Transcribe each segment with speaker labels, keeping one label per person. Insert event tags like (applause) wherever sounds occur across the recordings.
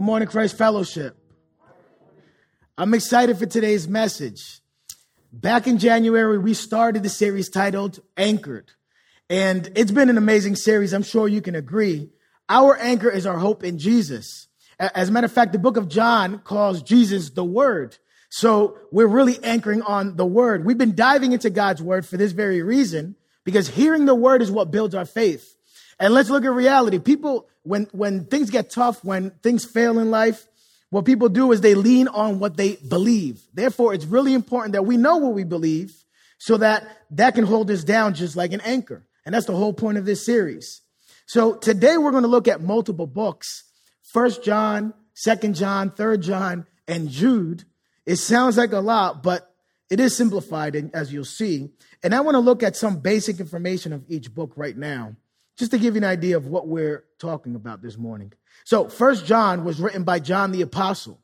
Speaker 1: Good morning, Christ Fellowship. I'm excited for today's message. Back in January, we started the series titled Anchored. And it's been an amazing series. I'm sure you can agree. Our anchor is our hope in Jesus. As a matter of fact, the book of John calls Jesus the Word. So we're really anchoring on the Word. We've been diving into God's Word for this very reason, because hearing the Word is what builds our faith. And let's look at reality. People, when, when things get tough, when things fail in life, what people do is they lean on what they believe. Therefore, it's really important that we know what we believe so that that can hold us down just like an anchor. And that's the whole point of this series. So today we're going to look at multiple books. First John, Second John, Third John, and Jude. It sounds like a lot, but it is simplified as you'll see. And I want to look at some basic information of each book right now just to give you an idea of what we're talking about this morning. So, First John was written by John the Apostle.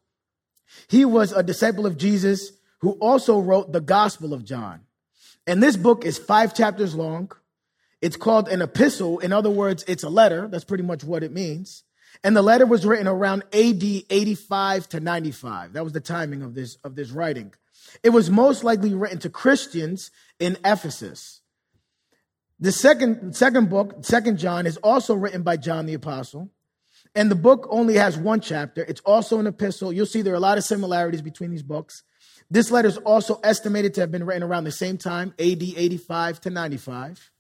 Speaker 1: He was a disciple of Jesus who also wrote the Gospel of John. And this book is five chapters long. It's called an epistle. In other words, it's a letter. That's pretty much what it means. And the letter was written around AD 85 to 95. That was the timing of this, of this writing. It was most likely written to Christians in Ephesus. The second, second book, Second John, is also written by John the Apostle. And the book only has one chapter. It's also an epistle. You'll see there are a lot of similarities between these books. This letter is also estimated to have been written around the same time, AD 85 to 95.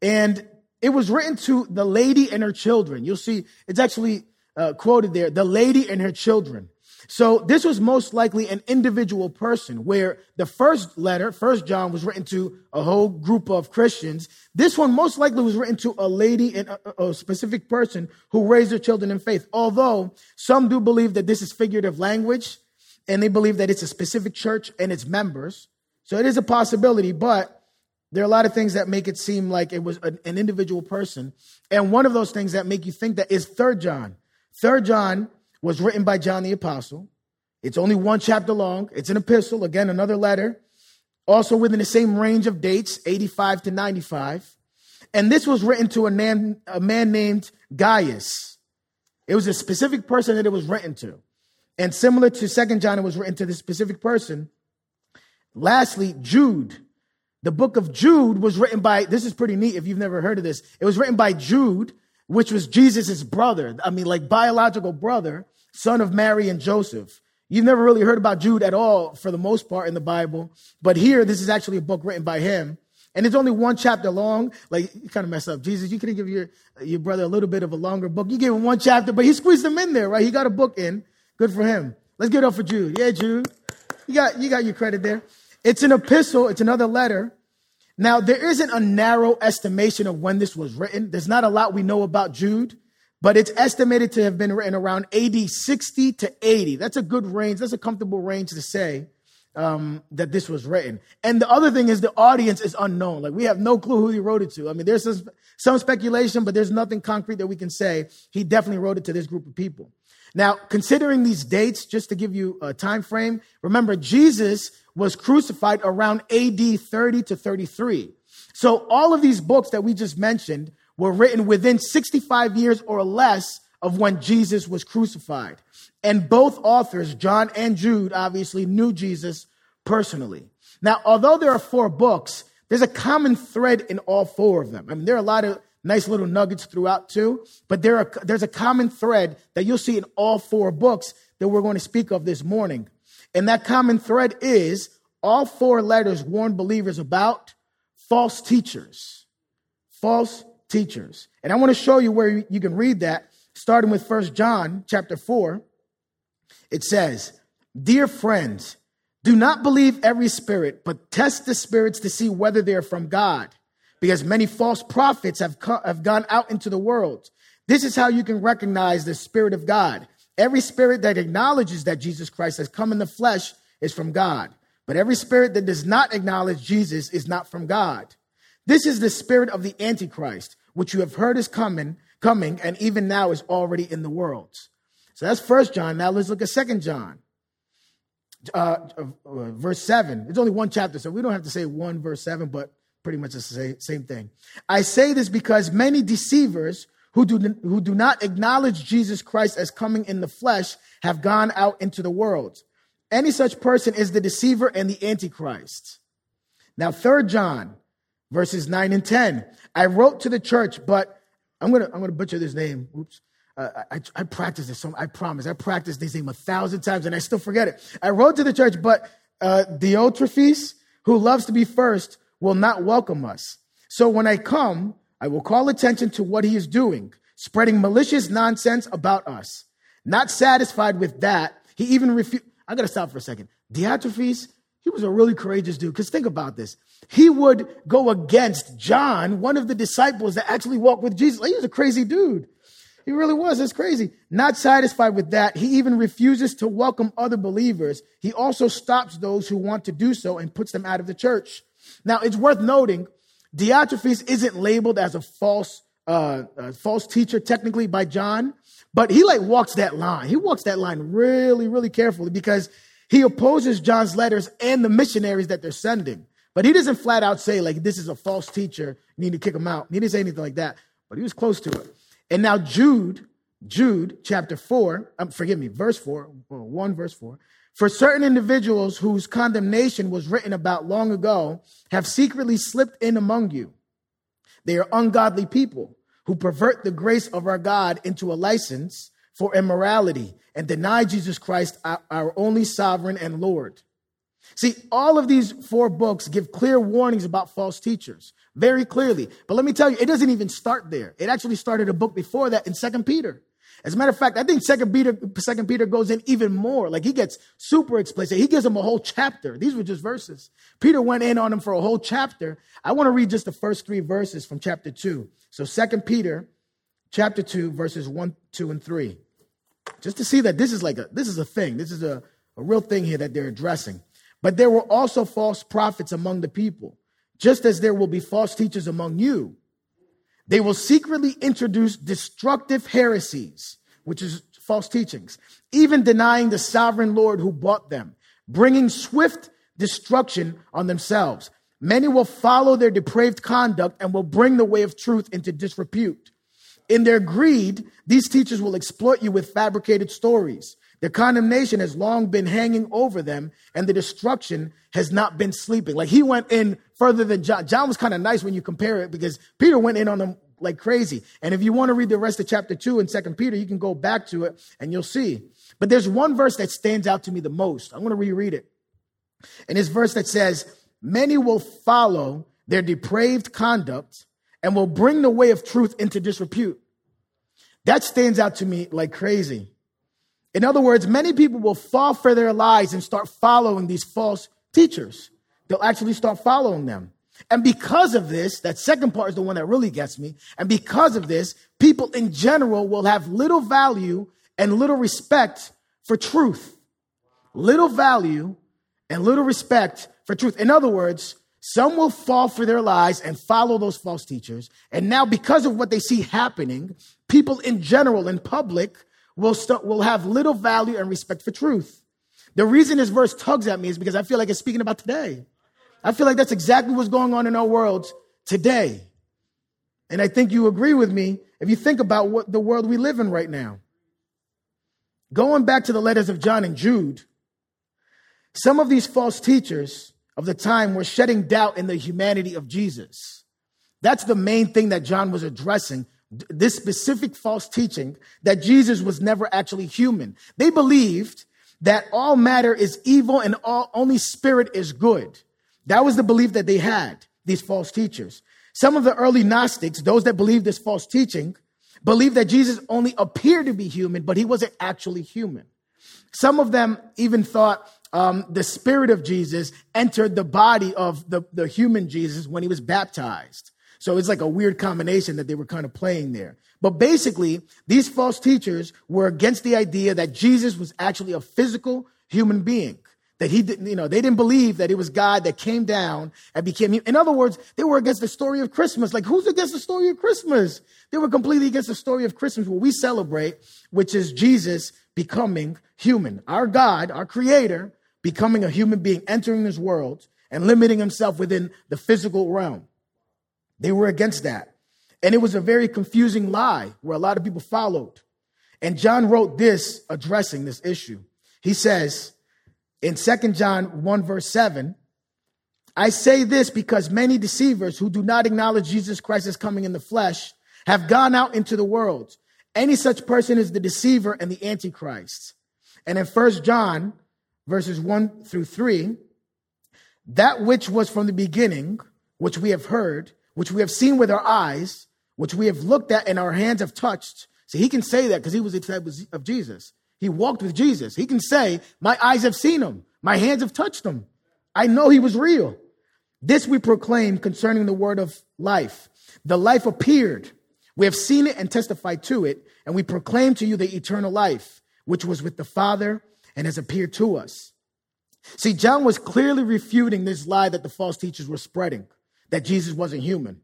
Speaker 1: And it was written to the lady and her children. You'll see it's actually uh, quoted there the lady and her children. So this was most likely an individual person where the first letter, first John was written to a whole group of Christians. This one most likely was written to a lady and a, a specific person who raised their children in faith. Although some do believe that this is figurative language and they believe that it's a specific church and its members. So it is a possibility, but there are a lot of things that make it seem like it was an, an individual person. And one of those things that make you think that is third John. Third John was written by John the Apostle. It's only one chapter long. It's an epistle, again, another letter, also within the same range of dates, 85 to 95. And this was written to a man, a man named Gaius. It was a specific person that it was written to. And similar to Second John, it was written to this specific person. Lastly, Jude. The book of Jude was written by, this is pretty neat if you've never heard of this. It was written by Jude, which was Jesus' brother. I mean, like biological brother son of Mary and Joseph. You've never really heard about Jude at all for the most part in the Bible, but here this is actually a book written by him. And it's only one chapter long. Like you kind of mess up. Jesus, you could have given your, your brother a little bit of a longer book. You gave him one chapter, but he squeezed them in there, right? He got a book in. Good for him. Let's get it up for Jude. Yeah, Jude. You got, you got your credit there. It's an epistle. It's another letter. Now, there isn't a narrow estimation of when this was written. There's not a lot we know about Jude but it's estimated to have been written around AD 60 to 80. That's a good range. That's a comfortable range to say um, that this was written. And the other thing is the audience is unknown. Like we have no clue who he wrote it to. I mean, there's some, some speculation, but there's nothing concrete that we can say. He definitely wrote it to this group of people. Now, considering these dates, just to give you a time frame, remember Jesus was crucified around AD 30 to 33. So all of these books that we just mentioned were written within 65 years or less of when Jesus was crucified. And both authors, John and Jude, obviously knew Jesus personally. Now, although there are four books, there's a common thread in all four of them. I mean, there are a lot of nice little nuggets throughout too, but there are, there's a common thread that you'll see in all four books that we're going to speak of this morning. And that common thread is all four letters warn believers about false teachers. False teachers. And I want to show you where you can read that, starting with First John chapter 4. It says, Dear friends, do not believe every spirit, but test the spirits to see whether they're from God, because many false prophets have, co- have gone out into the world. This is how you can recognize the Spirit of God. Every spirit that acknowledges that Jesus Christ has come in the flesh is from God. But every spirit that does not acknowledge Jesus is not from God. This is the spirit of the Antichrist, which you have heard is coming, coming, and even now is already in the world. So that's First John. Now let's look at Second John, uh, uh, verse seven. It's only one chapter, so we don't have to say one verse seven, but pretty much the same thing. I say this because many deceivers who do, who do not acknowledge Jesus Christ as coming in the flesh have gone out into the world. Any such person is the deceiver and the antichrist. Now, third John, verses 9 and 10. I wrote to the church, but I'm gonna I'm gonna butcher this name. Oops. Uh, I, I practice this, so I promise. I practiced this name a thousand times and I still forget it. I wrote to the church, but uh, Diotrephes, who loves to be first, will not welcome us. So when I come, I will call attention to what he is doing, spreading malicious nonsense about us. Not satisfied with that, he even refused. I gotta stop for a second. Diotrephes, he was a really courageous dude. Because think about this. He would go against John, one of the disciples that actually walked with Jesus. He was a crazy dude. He really was. It's crazy. Not satisfied with that, he even refuses to welcome other believers. He also stops those who want to do so and puts them out of the church. Now, it's worth noting Diotrephes isn't labeled as a false uh, a false teacher technically by John, but he like walks that line. He walks that line really, really carefully because he opposes John's letters and the missionaries that they're sending. But he doesn't flat out say like this is a false teacher. You need to kick him out. He didn't say anything like that, but he was close to it. And now Jude, Jude chapter four, um, forgive me, verse four, one verse four. For certain individuals whose condemnation was written about long ago have secretly slipped in among you. They are ungodly people who pervert the grace of our God into a license for immorality and deny Jesus Christ, our, only sovereign and Lord. See, all of these four books give clear warnings about false teachers, very clearly. But let me tell you, it doesn't even start there. It actually started a book before that in Second Peter. As a matter of fact, I think Second Peter, Second Peter goes in even more. Like he gets super explicit. He gives them a whole chapter. These were just verses. Peter went in on them for a whole chapter. I want to read just the first three verses from chapter two. So Second Peter, chapter two, verses one, two, and three, just to see that this is like a this is a thing. This is a, a real thing here that they're addressing. But there were also false prophets among the people, just as there will be false teachers among you they will secretly introduce destructive heresies, which is false teachings, even denying the sovereign Lord who bought them, bringing swift destruction on themselves. Many will follow their depraved conduct and will bring the way of truth into disrepute. In their greed, these teachers will exploit you with fabricated stories. The condemnation has long been hanging over them, and the destruction has not been sleeping. Like he went in further than John. John was kind of nice when you compare it because Peter went in on them like crazy. And if you want to read the rest of chapter two in Second Peter, you can go back to it and you'll see. But there's one verse that stands out to me the most. I'm going to reread it. And this verse that says, Many will follow their depraved conduct and will bring the way of truth into disrepute. That stands out to me like crazy. In other words, many people will fall for their lies and start following these false teachers. They'll actually start following them. And because of this, that second part is the one that really gets me. And because of this, people in general will have little value and little respect for truth. Little value and little respect for truth. In other words, some will fall for their lies and follow those false teachers. And now, because of what they see happening, people in general, in public, will, start, will have little value and respect for truth. The reason this verse tugs at me is because I feel like it's speaking about today. I feel like that's exactly what's going on in our world today. And I think you agree with me if you think about what the world we live in right now. Going back to the letters of John and Jude, some of these false teachers of the time were shedding doubt in the humanity of Jesus. That's the main thing that John was addressing this specific false teaching that Jesus was never actually human. They believed that all matter is evil and all only spirit is good. That was the belief that they had, these false teachers. Some of the early Gnostics, those that believed this false teaching, believed that Jesus only appeared to be human, but he wasn't actually human. Some of them even thought um, the spirit of Jesus entered the body of the, the human Jesus when he was baptized. So it's like a weird combination that they were kind of playing there. But basically, these false teachers were against the idea that Jesus was actually a physical human being. That he didn't, you know, they didn't believe that it was God that came down and became, in other words, they were against the story of Christmas. Like, who's against the story of Christmas? They were completely against the story of Christmas, what we celebrate, which is Jesus becoming human. Our God, our creator, becoming a human being, entering this world and limiting himself within the physical realm. They were against that. And it was a very confusing lie where a lot of people followed. And John wrote this addressing this issue. He says, in 2 John 1, verse 7, I say this because many deceivers who do not acknowledge Jesus Christ as coming in the flesh have gone out into the world. Any such person is the deceiver and the antichrist. And in 1 John, verses 1 through 3, that which was from the beginning, which we have heard, which we have seen with our eyes, which we have looked at and our hands have touched. See, he can say that because he was a disciple of Jesus. He walked with Jesus. He can say, My eyes have seen him, my hands have touched him. I know he was real. This we proclaim concerning the word of life. The life appeared. We have seen it and testified to it, and we proclaim to you the eternal life, which was with the Father and has appeared to us. See, John was clearly refuting this lie that the false teachers were spreading, that Jesus wasn't human.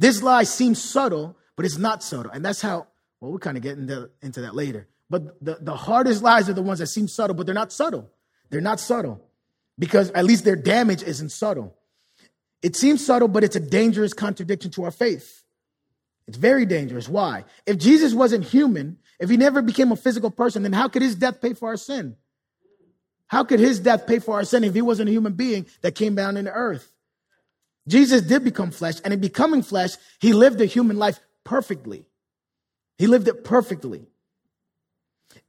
Speaker 1: This lie seems subtle, but it's not subtle. And that's how, well, we'll kind of get into, into that later. But the, the hardest lies are the ones that seem subtle, but they're not subtle. They're not subtle because at least their damage isn't subtle. It seems subtle, but it's a dangerous contradiction to our faith. It's very dangerous. Why? If Jesus wasn't human, if he never became a physical person, then how could his death pay for our sin? How could his death pay for our sin if he wasn't a human being that came down in the earth? Jesus did become flesh, and in becoming flesh, he lived a human life perfectly. He lived it perfectly.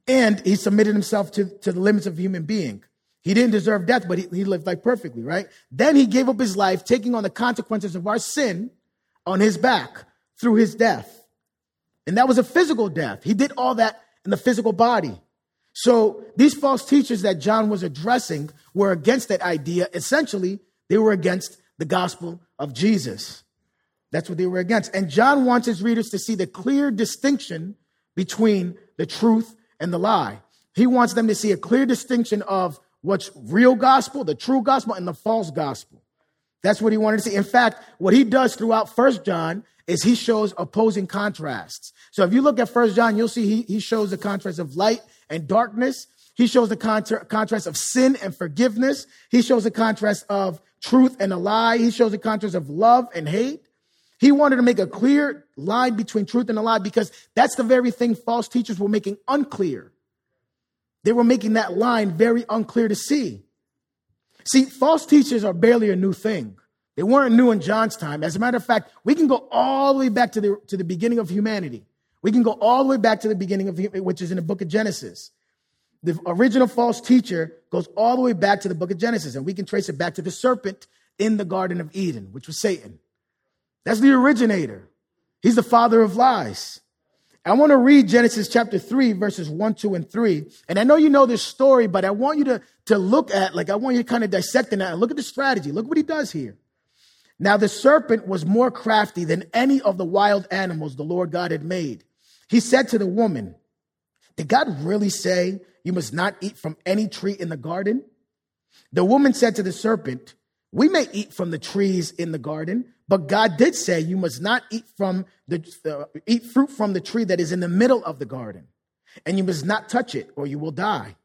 Speaker 1: And he submitted himself to, to the limits of human being. He didn't deserve death, but he, he lived like perfectly, right? Then he gave up his life, taking on the consequences of our sin on his back through his death. And that was a physical death. He did all that in the physical body. So these false teachers that John was addressing were against that idea. Essentially, they were against the gospel of Jesus. That's what they were against. And John wants his readers to see the clear distinction between the truth and the lie. He wants them to see a clear distinction of what's real gospel, the true gospel, and the false gospel. That's what he wanted to see. In fact, what he does throughout First John is he shows opposing contrasts. So if you look at First John, you'll see he, he shows the contrast of light and darkness. He shows the contra- contrast of sin and forgiveness. He shows the contrast of truth and a lie. He shows the contrast of love and hate. He wanted to make a clear line between truth and a lie because that's the very thing false teachers were making unclear. They were making that line very unclear to see. See, false teachers are barely a new thing. They weren't new in John's time. As a matter of fact, we can go all the way back to the, to the beginning of humanity. We can go all the way back to the beginning of, which is in the book of Genesis. The original false teacher goes all the way back to the book of Genesis, and we can trace it back to the serpent in the Garden of Eden, which was Satan. That's the originator. He's the father of lies. I want to read Genesis chapter 3, verses 1, 2, and 3. And I know you know this story, but I want you to, to look at, like, I want you to kind of dissect it and look at the strategy. Look what he does here. Now, the serpent was more crafty than any of the wild animals the Lord God had made. He said to the woman, Did God really say you must not eat from any tree in the garden? The woman said to the serpent, We may eat from the trees in the garden, but God did say, "You must not eat from the uh, eat fruit from the tree that is in the middle of the garden, and you must not touch it, or you will die."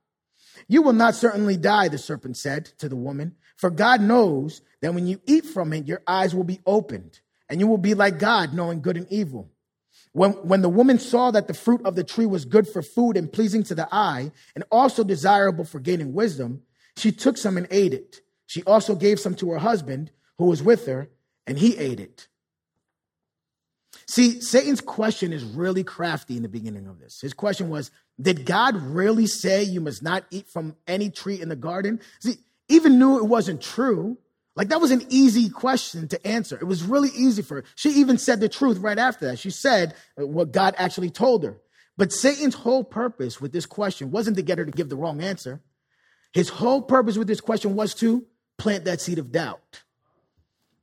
Speaker 1: You will not certainly die, the serpent said to the woman, for God knows that when you eat from it, your eyes will be opened, and you will be like God, knowing good and evil. When, when the woman saw that the fruit of the tree was good for food and pleasing to the eye, and also desirable for gaining wisdom, she took some and ate it. She also gave some to her husband, who was with her, and he ate it. See, Satan's question is really crafty in the beginning of this. His question was Did God really say you must not eat from any tree in the garden? See, even knew it wasn't true. Like that was an easy question to answer. It was really easy for her. She even said the truth right after that. She said uh, what God actually told her. But Satan's whole purpose with this question wasn't to get her to give the wrong answer. His whole purpose with this question was to plant that seed of doubt.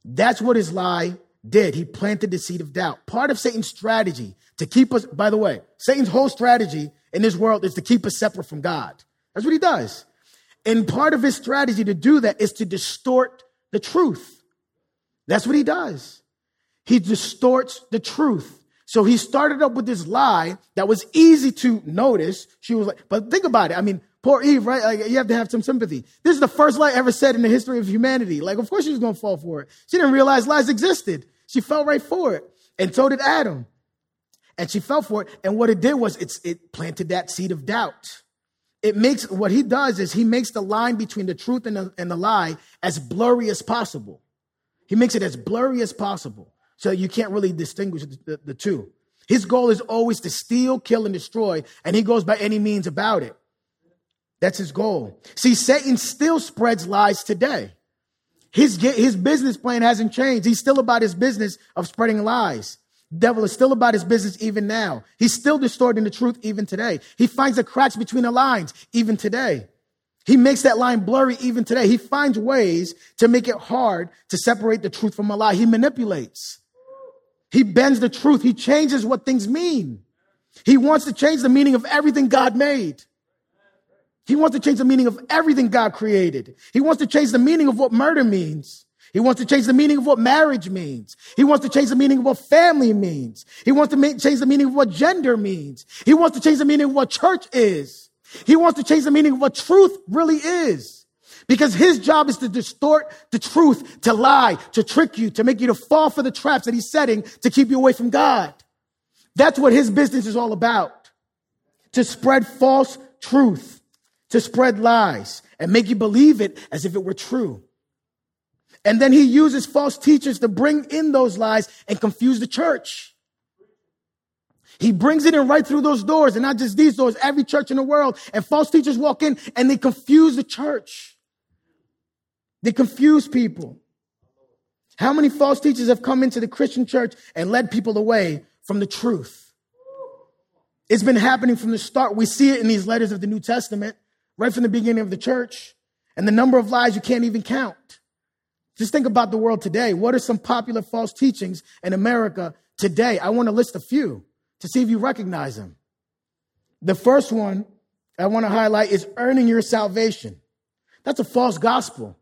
Speaker 1: That's what his lie did. He planted the seed of doubt. Part of Satan's strategy to keep us, by the way, Satan's whole strategy in this world is to keep us separate from God. That's what he does. And part of his strategy to do that is to distort the truth. That's what he does. He distorts the truth. So he started up with this lie that was easy to notice. She was like, but think about it. I mean, poor Eve, right? Like, you have to have some sympathy. This is the first lie ever said in the history of humanity. Like, of course she was to fall for it. She didn't realize lies existed. She fell right for it. And so did Adam. And she fell for it. And what it did was it's, it planted that seed of doubt. It makes, what he does is he makes the line between the truth and the, and the lie as blurry as possible. He makes it as blurry as possible. So you can't really distinguish the, the, the two. His goal is always to steal, kill, and destroy, and he goes by any means about it. That's his goal. See, Satan still spreads lies today. His, his business plan hasn't changed. He's still about his business of spreading lies. Devil is still about his business even now. He's still distorting the truth even today. He finds the cracks between the lines even today. He makes that line blurry even today. He finds ways to make it hard to separate the truth from a lie. He manipulates. He bends the truth. He changes what things mean. He wants to change the meaning of everything God made. He wants to change the meaning of everything God created. He wants to change the meaning of what murder means. He wants to change the meaning of what marriage means. He wants to change the meaning of what family means. He wants to make, change the meaning of what gender means. He wants to change the meaning of what church is. He wants to change the meaning of what truth really is. Because his job is to distort the truth, to lie, to trick you, to make you to fall for the traps that he's setting to keep you away from God. That's what his business is all about. To spread false truth, to spread lies and make you believe it as if it were true. And then he uses false teachers to bring in those lies and confuse the church. He brings it in right through those doors and not just these doors, every church in the world. And false teachers walk in and they confuse the church. They confuse people. How many false teachers have come into the Christian church and led people away from the truth? It's been happening from the start. We see it in these letters of the New Testament, right from the beginning of the church. And the number of lies you can't even count. Just think about the world today. What are some popular false teachings in America today? I want to list a few to see if you recognize them. The first one I want to highlight is earning your salvation. That's a false gospel.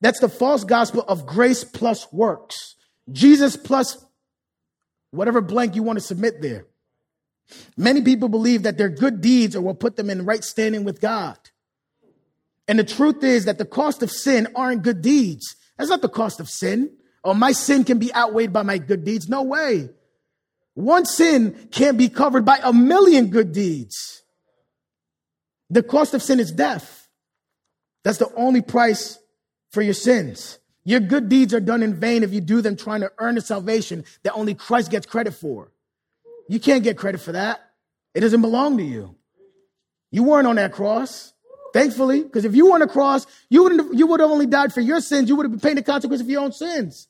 Speaker 1: That's the false gospel of grace plus works. Jesus plus whatever blank you want to submit there. Many people believe that their good deeds are what put them in right standing with God. And the truth is that the cost of sin aren't good deeds. That's not the cost of sin. Oh, my sin can be outweighed by my good deeds. No way. One sin can't be covered by a million good deeds. The cost of sin is death. That's the only price for your sins. Your good deeds are done in vain if you do them trying to earn a salvation that only Christ gets credit for. You can't get credit for that. It doesn't belong to you. You weren't on that cross. Thankfully, because if you were on a cross, you wouldn't you would have only died for your sins. You would have been paying the consequence of your own sins.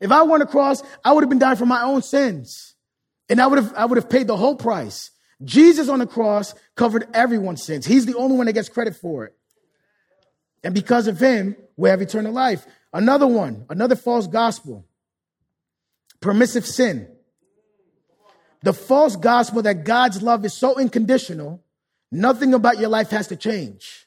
Speaker 1: If I were on a cross, I would have been dying for my own sins. And I would have, I would have paid the whole price. Jesus on the cross covered everyone's sins. He's the only one that gets credit for it. And because of him, we have eternal life. Another one, another false gospel. Permissive sin. The false gospel that God's love is so unconditional, nothing about your life has to change.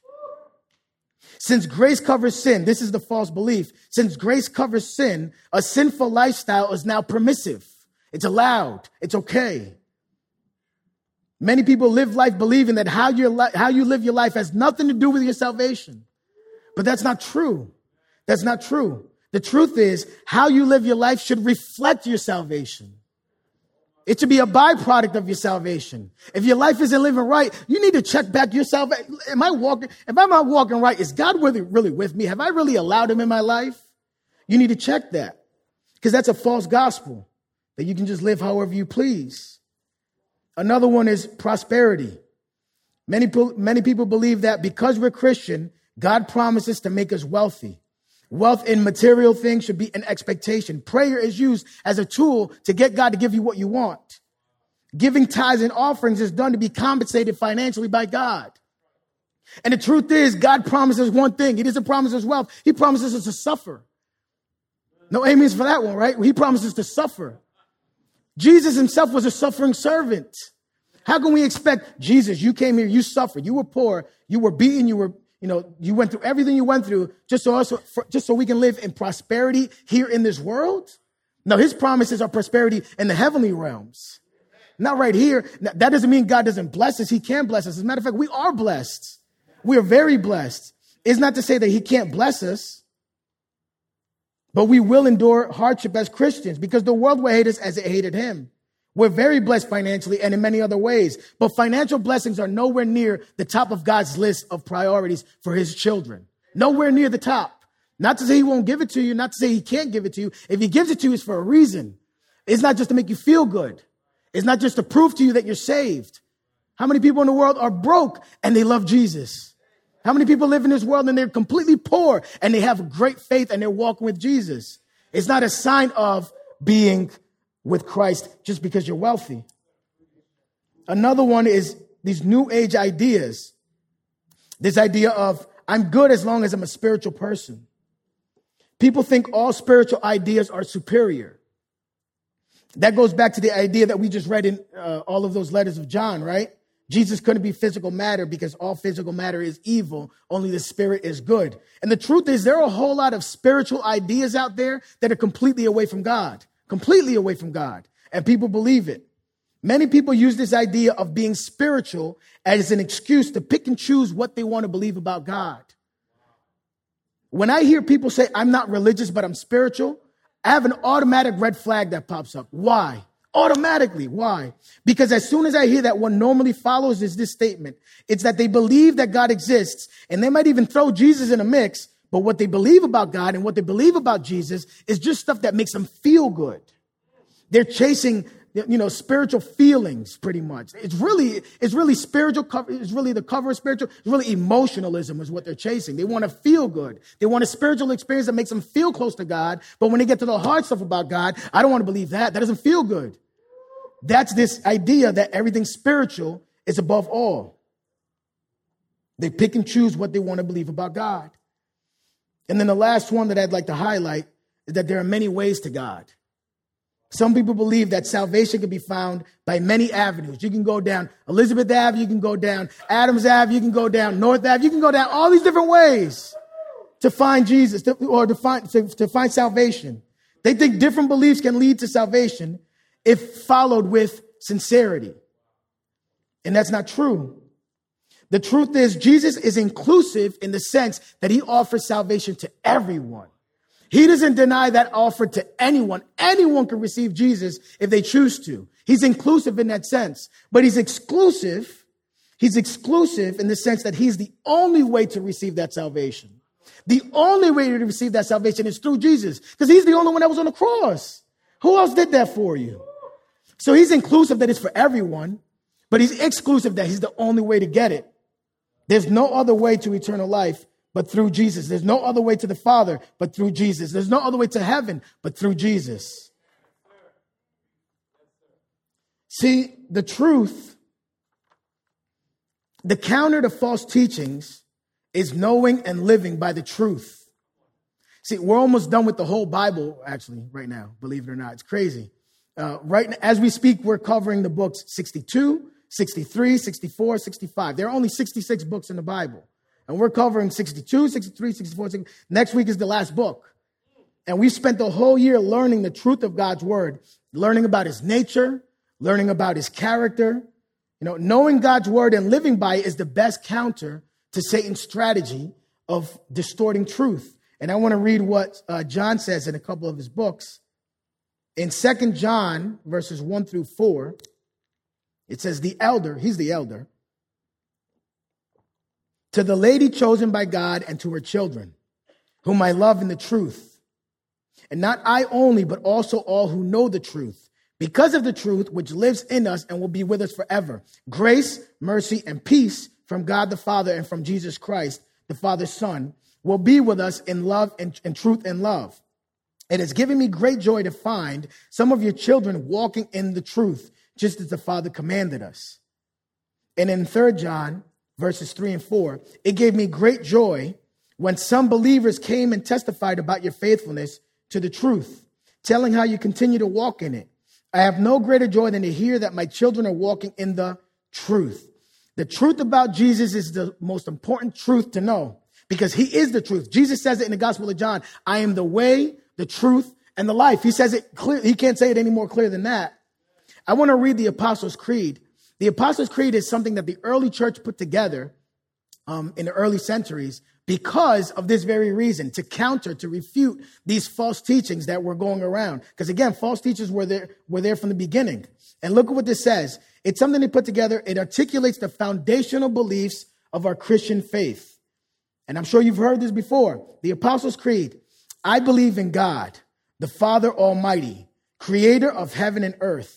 Speaker 1: Since grace covers sin, this is the false belief. Since grace covers sin, a sinful lifestyle is now permissive. It's allowed. It's okay. Many people live life believing that how, li- how you live your life has nothing to do with your salvation. But that's not true. That's not true. The truth is, how you live your life should reflect your salvation. It should be a byproduct of your salvation. If your life isn't living right, you need to check back your salvation. Am I walking? If I'm not walking right, is God really, really with me? Have I really allowed him in my life? You need to check that because that's a false gospel that you can just live however you please. Another one is prosperity. Many, many people believe that because we're Christian, God promises to make us wealthy. Wealth in material things should be an expectation. Prayer is used as a tool to get God to give you what you want. Giving tithes and offerings is done to be compensated financially by God. And the truth is, God promises one thing. He doesn't promise us wealth. He promises us to suffer. No amens for that one, right? He promises to suffer. Jesus himself was a suffering servant. How can we expect Jesus, you came here, you suffered, you were poor, you were beaten, you were, you know, you went through everything you went through just so for, just so we can live in prosperity here in this world? No, his promises are prosperity in the heavenly realms. Not right here. That doesn't mean God doesn't bless us. He can bless us. As a matter of fact, we are blessed. We are very blessed. It's not to say that he can't bless us. But we will endure hardship as Christians because the world will hate us as it hated him. We're very blessed financially and in many other ways, but financial blessings are nowhere near the top of God's list of priorities for his children. Nowhere near the top. Not to say he won't give it to you, not to say he can't give it to you. If he gives it to you, it's for a reason. It's not just to make you feel good. It's not just to prove to you that you're saved. How many people in the world are broke and they love Jesus? How many people live in this world and they're completely poor and they have great faith and they're walking with Jesus? It's not a sign of being with Christ just because you're wealthy. Another one is these new age ideas. This idea of I'm good as long as I'm a spiritual person. People think all spiritual ideas are superior. That goes back to the idea that we just read in uh, all of those letters of John, right? Jesus couldn't be physical matter because all physical matter is evil. Only the spirit is good. And the truth is there are a whole lot of spiritual ideas out there that are completely away from God, completely away from God. And people believe it. Many people use this idea of being spiritual as an excuse to pick and choose what they want to believe about God. When I hear people say, I'm not religious, but I'm spiritual, I have an automatic red flag that pops up. Why? Automatically. Why? Because as soon as I hear that, what normally follows is this statement. It's that they believe that God exists and they might even throw Jesus in a mix, but what they believe about God and what they believe about Jesus is just stuff that makes them feel good. They're chasing, you know, spiritual feelings pretty much. It's really, it's really spiritual cover. It's really the cover of spiritual. It's really emotionalism is what they're chasing. They want to feel good. They want a spiritual experience that makes them feel close to God. But when they get to the hard stuff about God, I don't want to believe that. That doesn't feel good. That's this idea that everything spiritual is above all. They pick and choose what they want to believe about God. And then the last one that I'd like to highlight is that there are many ways to God. Some people believe that salvation can be found by many avenues. You can go down Elizabeth Ave, you can go down Adams Ave, you can go down North Ave, you can go down all these different ways to find Jesus to, or to find, to, to find salvation. They think different beliefs can lead to salvation, if followed with sincerity. And that's not true. The truth is, Jesus is inclusive in the sense that he offers salvation to everyone. He doesn't deny that offer to anyone. Anyone can receive Jesus if they choose to. He's inclusive in that sense, but he's exclusive. He's exclusive in the sense that he's the only way to receive that salvation. The only way to receive that salvation is through Jesus because he's the only one that was on the cross. Who else did that for you? So he's inclusive that it's for everyone, but he's exclusive that he's the only way to get it. There's no other way to eternal life but through Jesus. There's no other way to the Father but through Jesus. There's no other way to heaven but through Jesus. See, the truth, the counter to false teachings is knowing and living by the truth. See, we're almost done with the whole Bible, actually, right now, believe it or not. It's crazy. Uh, right as we speak, we're covering the books 62, 63, 64, 65. There are only 66 books in the Bible. And we're covering 62, 63, 64. 65. Next week is the last book. And we spent the whole year learning the truth of God's word, learning about his nature, learning about his character. You know, knowing God's word and living by it is the best counter to Satan's strategy of distorting truth. And I want to read what uh, John says in a couple of his books. In Second John, verses 1 through 4, it says, The elder, he's the elder, to the lady chosen by God and to her children, whom I love in the truth. And not I only, but also all who know the truth, because of the truth which lives in us and will be with us forever. Grace, mercy, and peace from God the Father and from Jesus Christ, the Father's Son, will be with us in love and, in truth and love. It has given me great joy to find some of your children walking in the truth, just as the Father commanded us. And in 3 John, verses 3 and 4, it gave me great joy when some believers came and testified about your faithfulness, to the truth, telling how you continue to walk in it. I have no greater joy than to hear that my children are walking in the truth. The truth about Jesus is the most important truth to know because he is the truth. Jesus says it in the Gospel of John I am the way, the truth, and the life. He says it clear. He can't say it any more clear than that. I want to read the Apostles' Creed. The Apostles' Creed is something that the early church put together um, in the early centuries because of this very reason to counter, to refute these false teachings that were going around. Because again, false teachers were there, were there from the beginning. And look at what this says. It's something they put together. It articulates the foundational beliefs of our Christian faith. And I'm sure you've heard this before. The Apostles' Creed. I believe in God, the Father Almighty, creator of heaven and earth.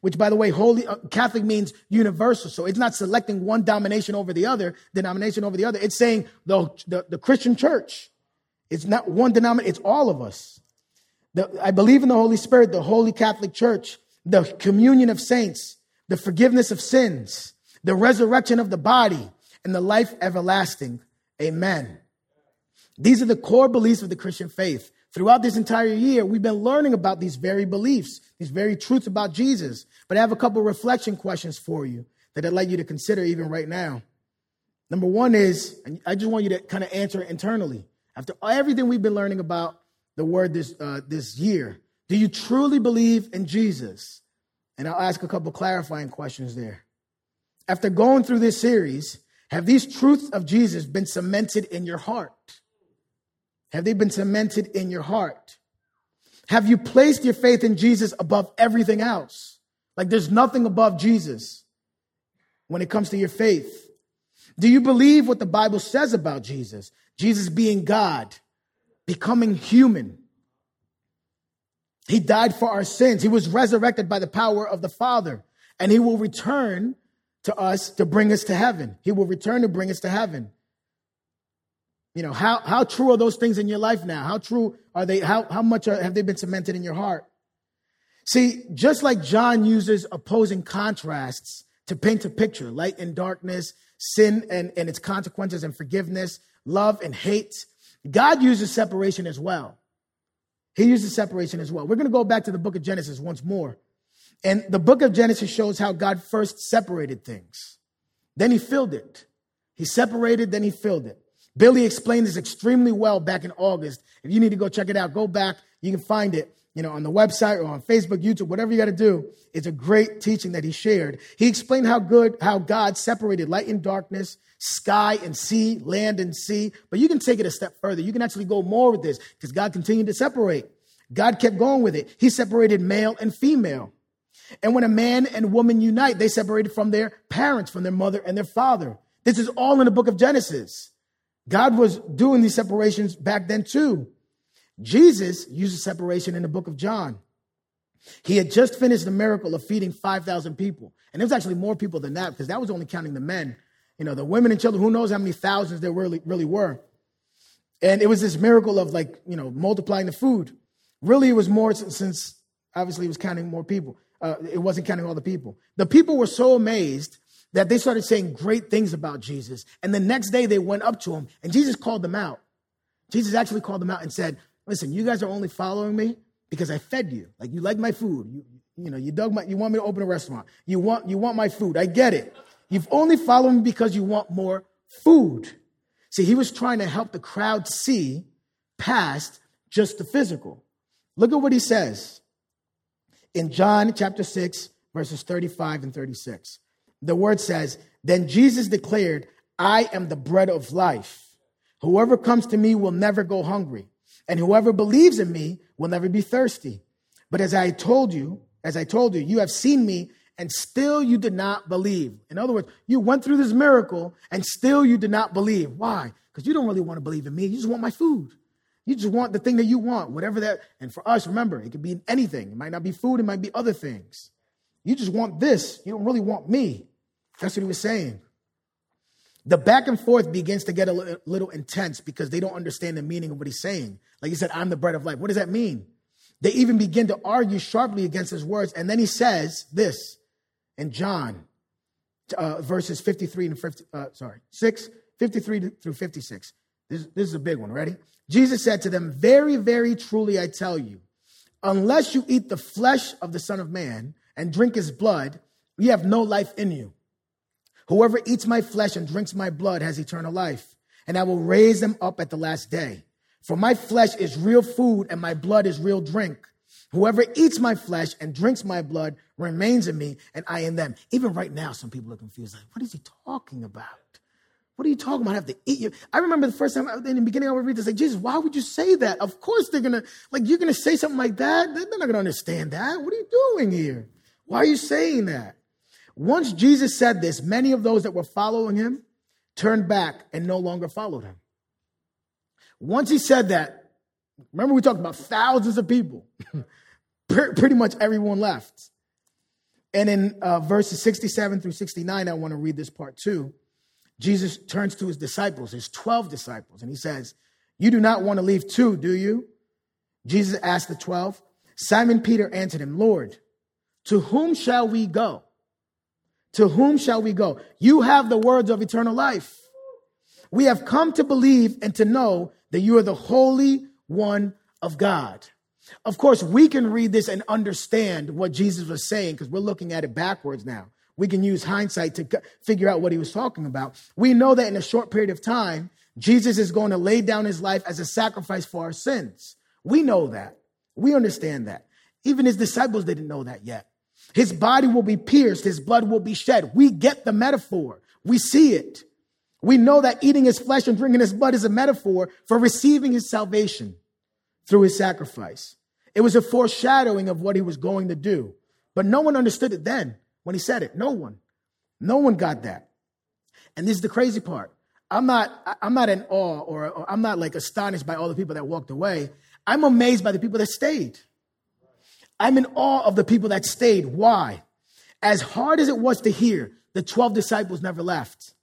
Speaker 1: which by the way, holy uh, Catholic means universal. So it's not selecting one domination over the other, denomination over the other. It's saying the, the, the Christian church. It's not one denomination, it's all of us. The, I believe in the Holy Spirit, the Holy Catholic Church, the communion of saints, the forgiveness of sins, the resurrection of the body, and the life everlasting. Amen. These are the core beliefs of the Christian faith. Throughout this entire year, we've been learning about these very beliefs, these very truths about Jesus. But I have a couple reflection questions for you that I'd like you to consider even right now. Number one is, I just want you to kind of answer internally. After everything we've been learning about the word this, uh, this year, do you truly believe in Jesus? And I'll ask a couple clarifying questions there. After going through this series, have these truths of Jesus been cemented in your heart? Have they been cemented in your heart? Have you placed your faith in Jesus above everything else? Like there's nothing above Jesus when it comes to your faith. Do you believe what the Bible says about Jesus? Jesus being God, becoming human. He died for our sins. He was resurrected by the power of the Father, and he will return to us to bring us to heaven. He will return to bring us to heaven. You know, how, how true are those things in your life now? How true are they? How, how much are, have they been cemented in your heart? See, just like John uses opposing contrasts to paint a picture, light and darkness, sin and, and its consequences and forgiveness, love and hate, God uses separation as well. He uses separation as well. We're going to go back to the book of Genesis once more. And the book of Genesis shows how God first separated things. Then he filled it. He separated, then he filled it. Billy explained this extremely well back in August. If you need to go check it out, go back. You can find it, you know, on the website or on Facebook, YouTube, whatever you got to do. It's a great teaching that he shared. He explained how good, how God separated light and darkness, sky and sea, land and sea. But you can take it a step further. You can actually go more with this because God continued to separate. God kept going with it. He separated male and female. And when a man and woman unite, they separated from their parents, from their mother and their father. This is all in the book of Genesis. God was doing these separations back then too. Jesus uses separation in the book of John. He had just finished the miracle of feeding 5,000 people. And there was actually more people than that because that was only counting the men. You know, the women and children, who knows how many thousands there really, really were. And it was this miracle of like, you know, multiplying the food. Really, it was more since obviously it was counting more people. Uh, it wasn't counting all the people. The people were so amazed that they started saying great things about Jesus. And the next day they went up to him and Jesus called them out. Jesus actually called them out and said, Listen, you guys are only following me because I fed you. Like you like my food. You, you know, you dug my, you want me to open a restaurant. You want, you want my food. I get it. You've only followed me because you want more food. See, he was trying to help the crowd see past just the physical. Look at what he says in John chapter 6, verses 35 and 36 the word says, Then Jesus declared, I am the bread of life. Whoever comes to me will never go hungry, and whoever believes in me will never be thirsty. But as I told you, as I told you, you have seen me and still you did not believe. In other words, you went through this miracle and still you did not believe. Why? Because you don't really want to believe in me. You just want my food. You just want the thing that you want, whatever that. And for us, remember, it could be anything. It might not be food, it might be other things. You just want this. You don't really want me. That's what he was saying. The back and forth begins to get a little intense because they don't understand the meaning of what he's saying. Like he said, I'm the bread of life. What does that mean? They even begin to argue sharply against his words. And then he says this in John, uh, verses 53 and 50, uh, sorry, 6, 53 through 56. This, this is a big one. Ready? Jesus said to them, Very, very truly I tell you, unless you eat the flesh of the Son of Man and drink his blood, you have no life in you. Whoever eats my flesh and drinks my blood has eternal life, and I will raise them up at the last day. For my flesh is real food and my blood is real drink. Whoever eats my flesh and drinks my blood remains in me and I in them. Even right now, some people are confused. Like, what is he talking about? What are you talking about? I have to eat you. I remember the first time in the beginning I would read this, like, Jesus, why would you say that? Of course they're gonna, like, you're gonna say something like that. They're not gonna understand that. What are you doing here? Why are you saying that? Once Jesus said this, many of those that were following him turned back and no longer followed him. Once he said that, remember we talked about thousands of people. (laughs) Pretty much everyone left. And in uh, verses 67 through 69, I want to read this part too. Jesus turns to his disciples, his 12 disciples, and he says, You do not want to leave too, do you? Jesus asked the 12. Simon Peter answered him, Lord, to whom shall we go? To whom shall we go? You have the words of eternal life. We have come to believe and to know that you are the Holy One of God. Of course, we can read this and understand what Jesus was saying because we're looking at it backwards now. We can use hindsight to figure out what he was talking about. We know that in a short period of time, Jesus is going to lay down his life as a sacrifice for our sins. We know that. We understand that. Even his disciples didn't know that yet. His body will be pierced, his blood will be shed. We get the metaphor, we see it. We know that eating his flesh and drinking his blood is a metaphor for receiving his salvation through his sacrifice. It was a foreshadowing of what he was going to do. But no one understood it then when he said it. No one. No one got that. And this is the crazy part. I'm not, I'm not in awe or, or I'm not like astonished by all the people that walked away. I'm amazed by the people that stayed. I'm in awe of the people that stayed. Why? As hard as it was to hear, the 12 disciples never left.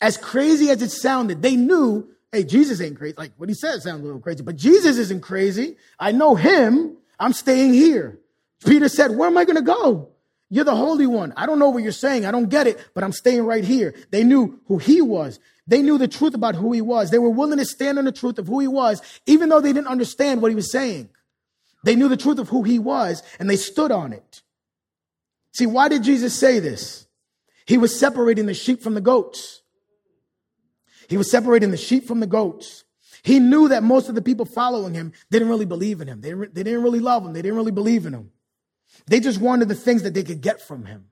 Speaker 1: As crazy as it sounded, they knew, hey, Jesus ain't crazy. Like what he said sounds a little crazy, but Jesus isn't crazy. I know him. I'm staying here. Peter said, where am I going to go? You're the Holy One. I don't know what you're saying. I don't get it, but I'm staying right here. They knew who he was. They knew the truth about who he was. They were willing to stand on the truth of who he was, even though they didn't understand what he was saying. They knew the truth of who he was and they stood on it. See, why did Jesus say this? He was separating the sheep from the goats. He was separating the sheep from the goats. He knew that most of the people following him didn't really believe in him. They, they didn't really love him. They didn't really believe in him. They just wanted the things that they could get from him.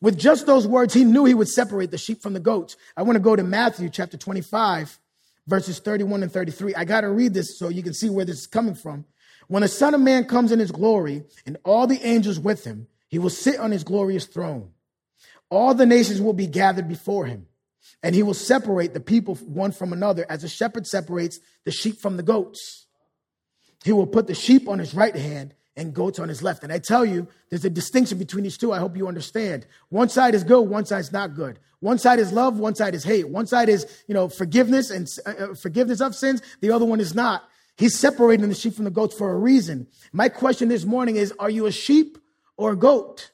Speaker 1: With just those words, he knew he would separate the sheep from the goats. I want to go to Matthew chapter 25, verses 31 and 33. I got to read this so you can see where this is coming from. When the Son of Man comes in his glory and all the angels with him, he will sit on his glorious throne. All the nations will be gathered before him and he will separate the people one from another as a shepherd separates the sheep from the goats. He will put the sheep on his right hand and goats on his left. And I tell you, there's a distinction between these two. I hope you understand. One side is good, one side's not good. One side is love, one side is hate. One side is, you know, forgiveness and uh, uh forgiveness of sins. The other one is not. He's separating the sheep from the goats for a reason. My question this morning is, are you a sheep or a goat?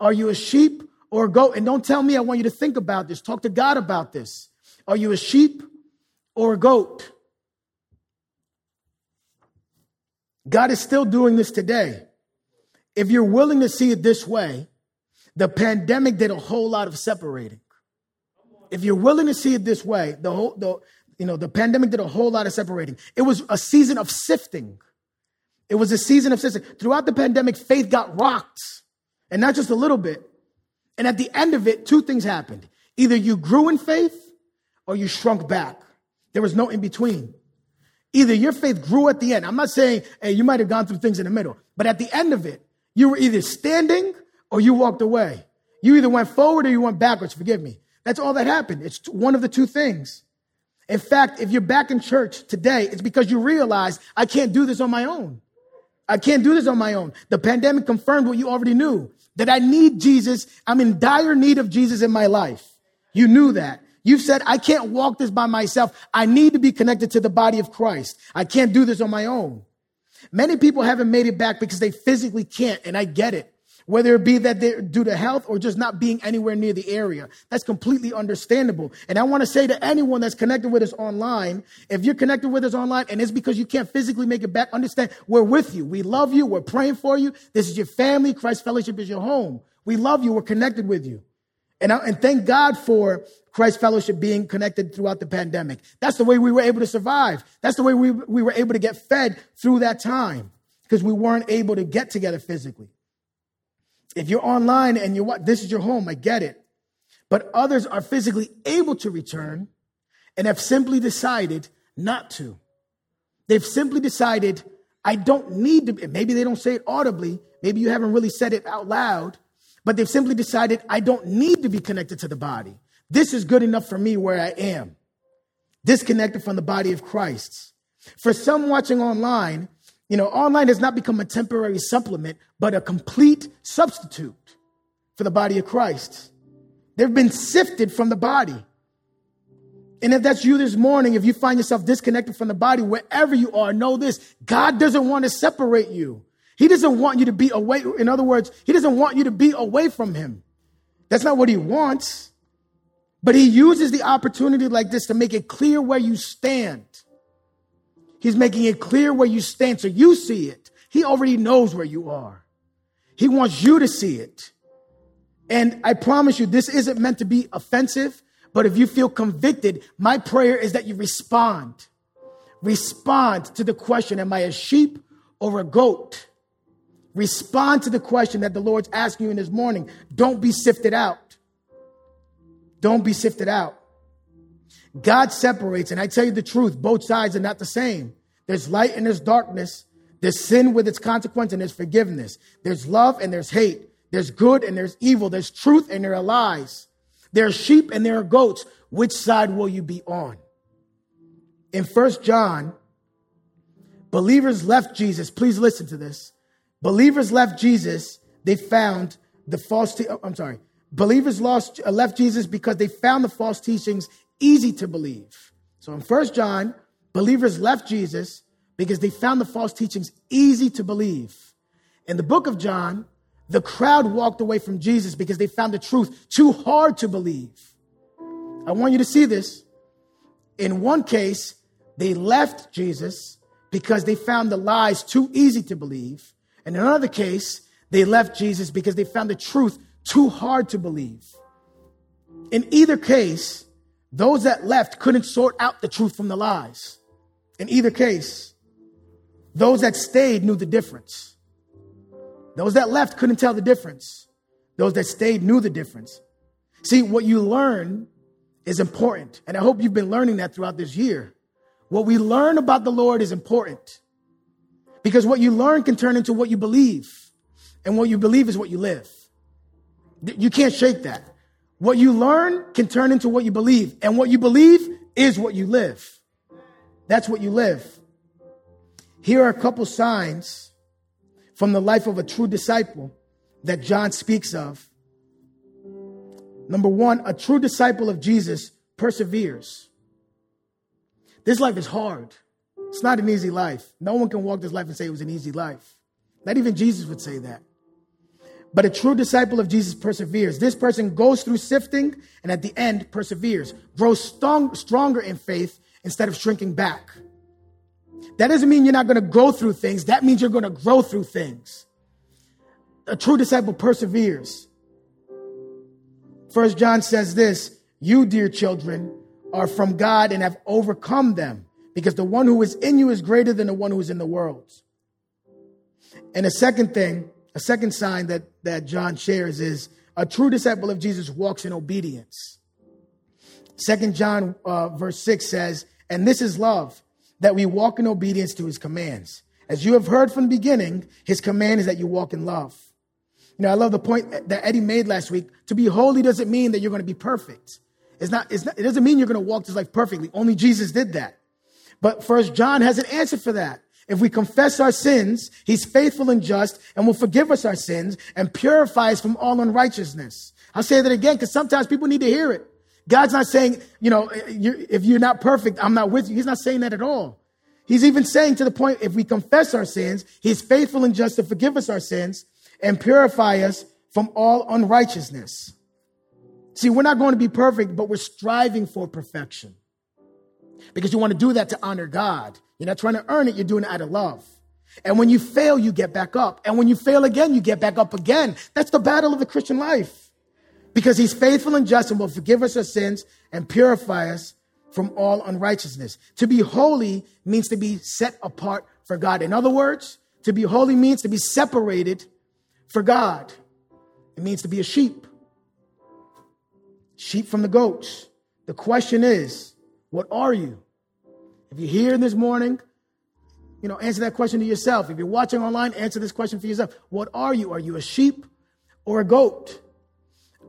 Speaker 1: Are you a sheep or a goat? and don't tell me I want you to think about this. Talk to God about this. Are you a sheep or a goat? God is still doing this today. If you're willing to see it this way, the pandemic did a whole lot of separating. If you're willing to see it this way, the whole the you know the pandemic did a whole lot of separating. It was a season of sifting. It was a season of sifting. Throughout the pandemic, faith got rocked, and not just a little bit. And at the end of it, two things happened. Either you grew in faith or you shrunk back. There was no in between. Either your faith grew at the end. I'm not saying, hey, you might have gone through things in the middle, but at the end of it, you were either standing or you walked away. You either went forward or you went backwards. Forgive me. That's all that happened. It's one of the two things. In fact, if you're back in church today, it's because you realize I can't do this on my own. I can't do this on my own. The pandemic confirmed what you already knew that I need Jesus. I'm in dire need of Jesus in my life. You knew that. You've said, I can't walk this by myself. I need to be connected to the body of Christ. I can't do this on my own. Many people haven't made it back because they physically can't, and I get it. Whether it be that they're due to health or just not being anywhere near the area. That's completely understandable. And I want to say to anyone that's connected with us online, if you're connected with us online and it's because you can't physically make it back, understand we're with you. We love you. We're praying for you. This is your family. Christ Fellowship is your home. We love you. We're connected with you. And, I, and thank God for Christ Fellowship being connected throughout the pandemic. That's the way we were able to survive. That's the way we, we were able to get fed through that time because we weren't able to get together physically. If you're online and you're this is your home, I get it. But others are physically able to return and have simply decided not to. They've simply decided, I don't need to, maybe they don't say it audibly, maybe you haven't really said it out loud, but they've simply decided, I don't need to be connected to the body. This is good enough for me where I am, disconnected from the body of Christ. For some watching online, you know, online has not become a temporary supplement, but a complete substitute for the body of Christ. They've been sifted from the body. And if that's you this morning, if you find yourself disconnected from the body, wherever you are, know this God doesn't want to separate you. He doesn't want you to be away. In other words, He doesn't want you to be away from Him. That's not what He wants. But He uses the opportunity like this to make it clear where you stand. He's making it clear where you stand so you see it. He already knows where you are. He wants you to see it. And I promise you, this isn't meant to be offensive, but if you feel convicted, my prayer is that you respond. Respond to the question Am I a sheep or a goat? Respond to the question that the Lord's asking you in this morning. Don't be sifted out. Don't be sifted out. God separates, and I tell you the truth, both sides are not the same. There's light and there's darkness. There's sin with its consequence and there's forgiveness. There's love and there's hate. There's good and there's evil. There's truth and there are lies. There are sheep and there are goats. Which side will you be on? In First John, believers left Jesus. Please listen to this. Believers left Jesus. They found the false. Te- oh, I'm sorry. Believers lost, uh, left Jesus because they found the false teachings easy to believe. So in First John, believers left Jesus because they found the false teachings easy to believe. In the book of John, the crowd walked away from Jesus because they found the truth too hard to believe. I want you to see this. In one case, they left Jesus because they found the lies too easy to believe. And in another case, they left Jesus because they found the truth too hard to believe. In either case, those that left couldn't sort out the truth from the lies. In either case, those that stayed knew the difference. Those that left couldn't tell the difference. Those that stayed knew the difference. See, what you learn is important. And I hope you've been learning that throughout this year. What we learn about the Lord is important because what you learn can turn into what you believe. And what you believe is what you live. You can't shake that. What you learn can turn into what you believe, and what you believe is what you live. That's what you live. Here are a couple signs from the life of a true disciple that John speaks of. Number one, a true disciple of Jesus perseveres. This life is hard. It's not an easy life. No one can walk this life and say it was an easy life. Not even Jesus would say that. But a true disciple of Jesus perseveres. This person goes through sifting and at the end perseveres, grows strong, stronger in faith instead of shrinking back. That doesn't mean you're not going to go through things. That means you're going to grow through things. A true disciple perseveres. First John says this, you dear children are from God and have overcome them because the one who is in you is greater than the one who is in the world. And the second thing, a second sign that, that John shares is a true disciple of Jesus walks in obedience. Second John uh, verse 6 says, And this is love, that we walk in obedience to his commands. As you have heard from the beginning, his command is that you walk in love. You know, I love the point that Eddie made last week. To be holy doesn't mean that you're going to be perfect. It's not, it's not, it doesn't mean you're going to walk this life perfectly. Only Jesus did that. But first John has an answer for that. If we confess our sins, he's faithful and just and will forgive us our sins and purify us from all unrighteousness. I'll say that again because sometimes people need to hear it. God's not saying, you know, if you're not perfect, I'm not with you. He's not saying that at all. He's even saying to the point, if we confess our sins, he's faithful and just to forgive us our sins and purify us from all unrighteousness. See, we're not going to be perfect, but we're striving for perfection because you want to do that to honor God. You're not trying to earn it, you're doing it out of love. And when you fail, you get back up. And when you fail again, you get back up again. That's the battle of the Christian life. Because he's faithful and just and will forgive us our sins and purify us from all unrighteousness. To be holy means to be set apart for God. In other words, to be holy means to be separated for God. It means to be a sheep. Sheep from the goats. The question is, what are you? If you're here this morning, you know, answer that question to yourself. If you're watching online, answer this question for yourself. What are you? Are you a sheep or a goat?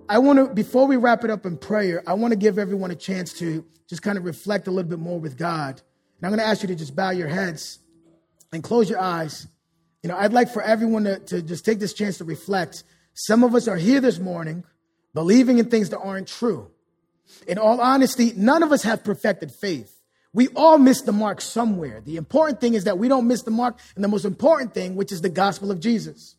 Speaker 1: I want to, before we wrap it up in prayer, I want to give everyone a chance to just kind of reflect a little bit more with God. And I'm going to ask you to just bow your heads and close your eyes. You know, I'd like for everyone to, to just take this chance to reflect. Some of us are here this morning believing in things that aren't true. In all honesty, none of us have perfected faith. We all miss the mark somewhere. The important thing is that we don't miss the mark, and the most important thing, which is the gospel of Jesus.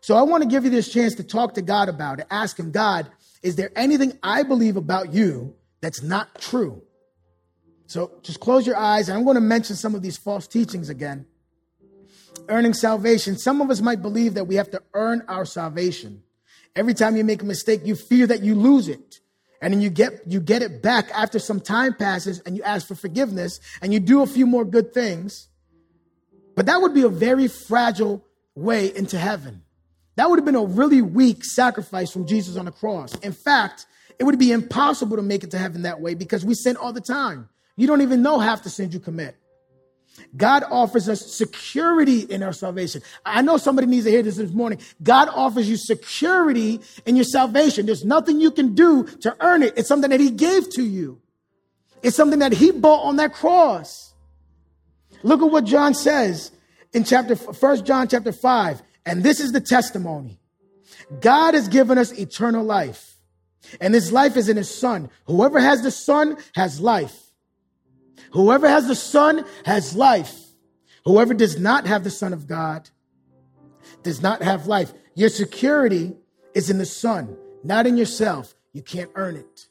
Speaker 1: So I want to give you this chance to talk to God about it. Ask Him, God, is there anything I believe about you that's not true? So just close your eyes. I'm going to mention some of these false teachings again. Earning salvation. Some of us might believe that we have to earn our salvation. Every time you make a mistake, you fear that you lose it. And then you get, you get it back after some time passes and you ask for forgiveness and you do a few more good things. But that would be a very fragile way into heaven. That would have been a really weak sacrifice from Jesus on the cross. In fact, it would be impossible to make it to heaven that way because we sin all the time. You don't even know half the sins you commit. God offers us security in our salvation. I know somebody needs to hear this this morning. God offers you security in your salvation. There's nothing you can do to earn it. It's something that He gave to you. It's something that He bought on that cross. Look at what John says in chapter First John chapter 5. And this is the testimony. God has given us eternal life. And this life is in his son. Whoever has the son has life. Whoever has the Son has life. Whoever does not have the Son of God does not have life. Your security is in the Son, not in yourself. You can't earn it.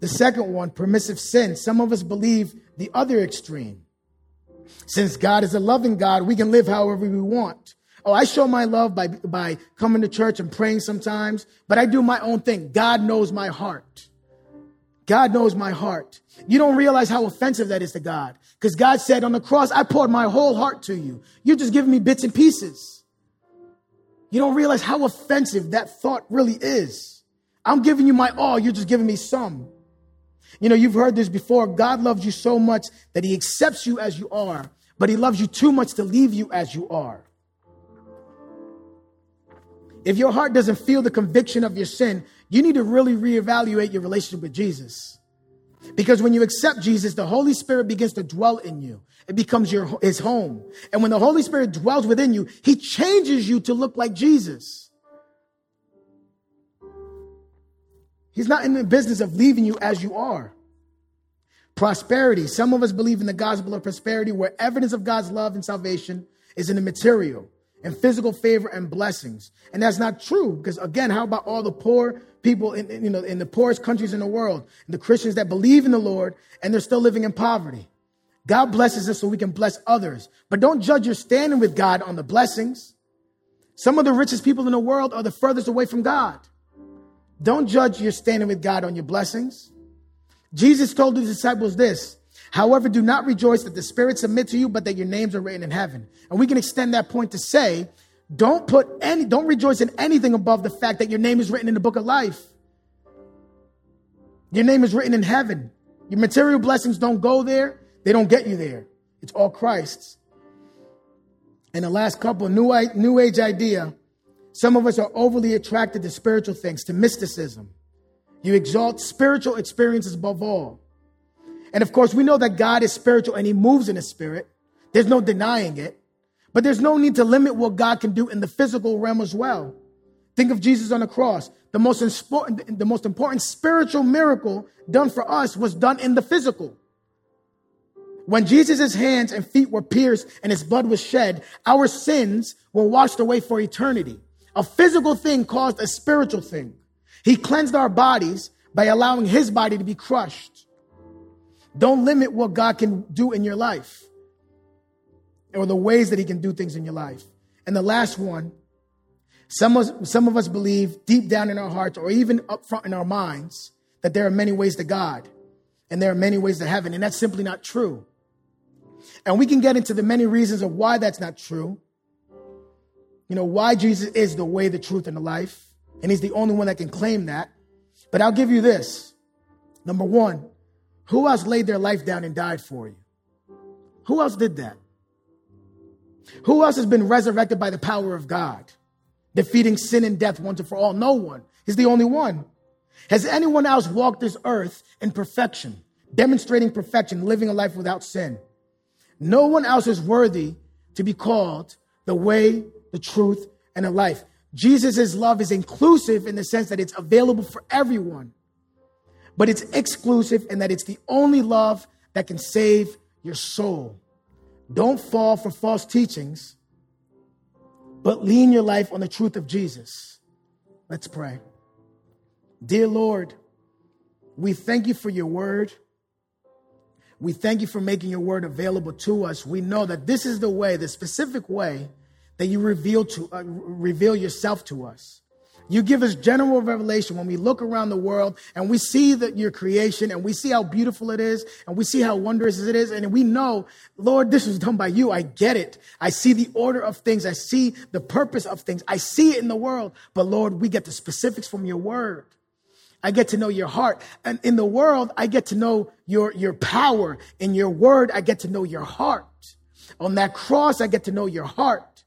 Speaker 1: The second one, permissive sin. Some of us believe the other extreme. Since God is a loving God, we can live however we want. Oh, I show my love by, by coming to church and praying sometimes, but I do my own thing. God knows my heart. God knows my heart. You don't realize how offensive that is to God. Because God said on the cross, I poured my whole heart to you. You're just giving me bits and pieces. You don't realize how offensive that thought really is. I'm giving you my all, you're just giving me some. You know, you've heard this before. God loves you so much that he accepts you as you are, but he loves you too much to leave you as you are. If your heart doesn't feel the conviction of your sin, you need to really reevaluate your relationship with Jesus. Because when you accept Jesus, the Holy Spirit begins to dwell in you. It becomes your, his home. And when the Holy Spirit dwells within you, he changes you to look like Jesus. He's not in the business of leaving you as you are. Prosperity. Some of us believe in the gospel of prosperity where evidence of God's love and salvation is in the material and physical favor and blessings. And that's not true because again, how about all the poor people in, you know, in the poorest countries in the world, the Christians that believe in the Lord and they're still living in poverty? God blesses us so we can bless others. But don't judge your standing with God on the blessings. Some of the richest people in the world are the furthest away from God. Don't judge your standing with God on your blessings. Jesus told his disciples this However, do not rejoice that the Spirit submit to you, but that your names are written in heaven. And we can extend that point to say, don't put any, don't rejoice in anything above the fact that your name is written in the book of life. Your name is written in heaven. Your material blessings don't go there. They don't get you there. It's all Christ's. And the last couple, new, new age idea. Some of us are overly attracted to spiritual things, to mysticism. You exalt spiritual experiences above all. And of course, we know that God is spiritual and he moves in the spirit. There's no denying it. But there's no need to limit what God can do in the physical realm as well. Think of Jesus on the cross. The most important, the most important spiritual miracle done for us was done in the physical. When Jesus' hands and feet were pierced and his blood was shed, our sins were washed away for eternity. A physical thing caused a spiritual thing. He cleansed our bodies by allowing his body to be crushed. Don't limit what God can do in your life or the ways that he can do things in your life. And the last one, some of, some of us believe deep down in our hearts or even up front in our minds that there are many ways to God and there are many ways to heaven. And that's simply not true. And we can get into the many reasons of why that's not true. You know, why Jesus is the way, the truth, and the life. And he's the only one that can claim that. But I'll give you this. Number one, who else laid their life down and died for you? Who else did that? Who else has been resurrected by the power of God, defeating sin and death once and for all? No one. He's the only one. Has anyone else walked this earth in perfection, demonstrating perfection, living a life without sin? No one else is worthy to be called the way, the truth, and the life. Jesus' love is inclusive in the sense that it's available for everyone, but it's exclusive in that it's the only love that can save your soul. Don't fall for false teachings, but lean your life on the truth of Jesus. Let's pray. Dear Lord, we thank you for your word. We thank you for making your word available to us. We know that this is the way, the specific way that you reveal to uh, reveal yourself to us. You give us general revelation when we look around the world and we see that your creation and we see how beautiful it is and we see how wondrous it is. And we know, Lord, this was done by you. I get it. I see the order of things. I see the purpose of things. I see it in the world. But Lord, we get the specifics from your word. I get to know your heart. And in the world, I get to know your, your power. In your word, I get to know your heart. On that cross, I get to know your heart.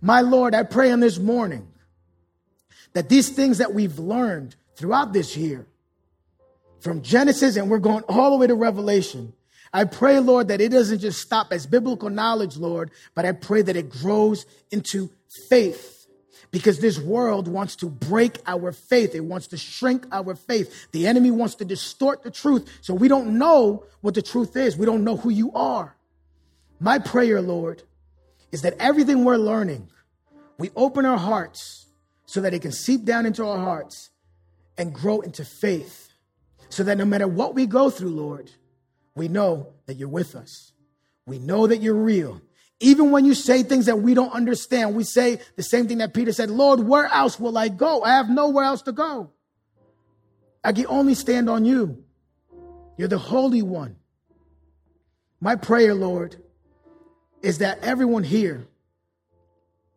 Speaker 1: My Lord, I pray on this morning that these things that we've learned throughout this year, from Genesis and we're going all the way to Revelation, I pray, Lord, that it doesn't just stop as biblical knowledge, Lord, but I pray that it grows into faith because this world wants to break our faith. It wants to shrink our faith. The enemy wants to distort the truth so we don't know what the truth is. We don't know who you are. My prayer, Lord, is that everything we're learning, we open our hearts so that it can seep down into our hearts and grow into faith. So that no matter what we go through, Lord, we know that you're with us. We know that you're real. Even when you say things that we don't understand, we say the same thing that Peter said Lord, where else will I go? I have nowhere else to go. I can only stand on you. You're the Holy One. My prayer, Lord, is that everyone here,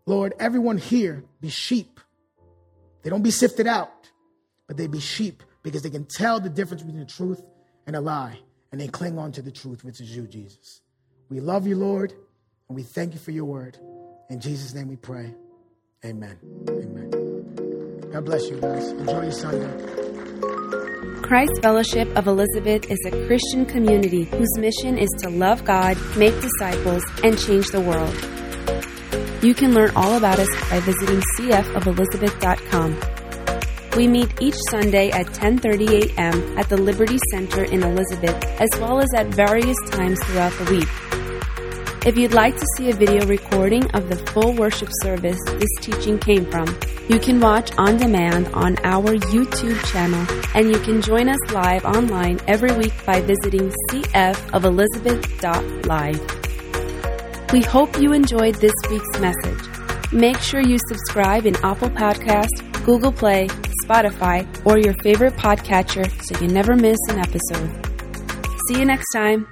Speaker 1: Lord, everyone here be sheep they don't be sifted out, but they be sheep because they can tell the difference between the truth and a lie, and they cling on to the truth, which is you, Jesus. We love you, Lord, and we thank you for your word. In Jesus' name we pray. Amen. Amen. God bless you guys. Enjoy your Sunday.
Speaker 2: Christ Fellowship of Elizabeth is a Christian community whose mission is to love God, make disciples, and change the world. You can learn all about us by visiting cfoelizabeth.com. We meet each Sunday at 10:30 a.m. at the Liberty Center in Elizabeth, as well as at various times throughout the week. If you'd like to see a video recording of the full worship service this teaching came from, you can watch on demand on our YouTube channel, and you can join us live online every week by visiting cfoelizabeth.live. We hope you enjoyed this week's message. Make sure you subscribe in Apple Podcasts, Google Play, Spotify, or your favorite podcatcher so you never miss an episode. See you next time.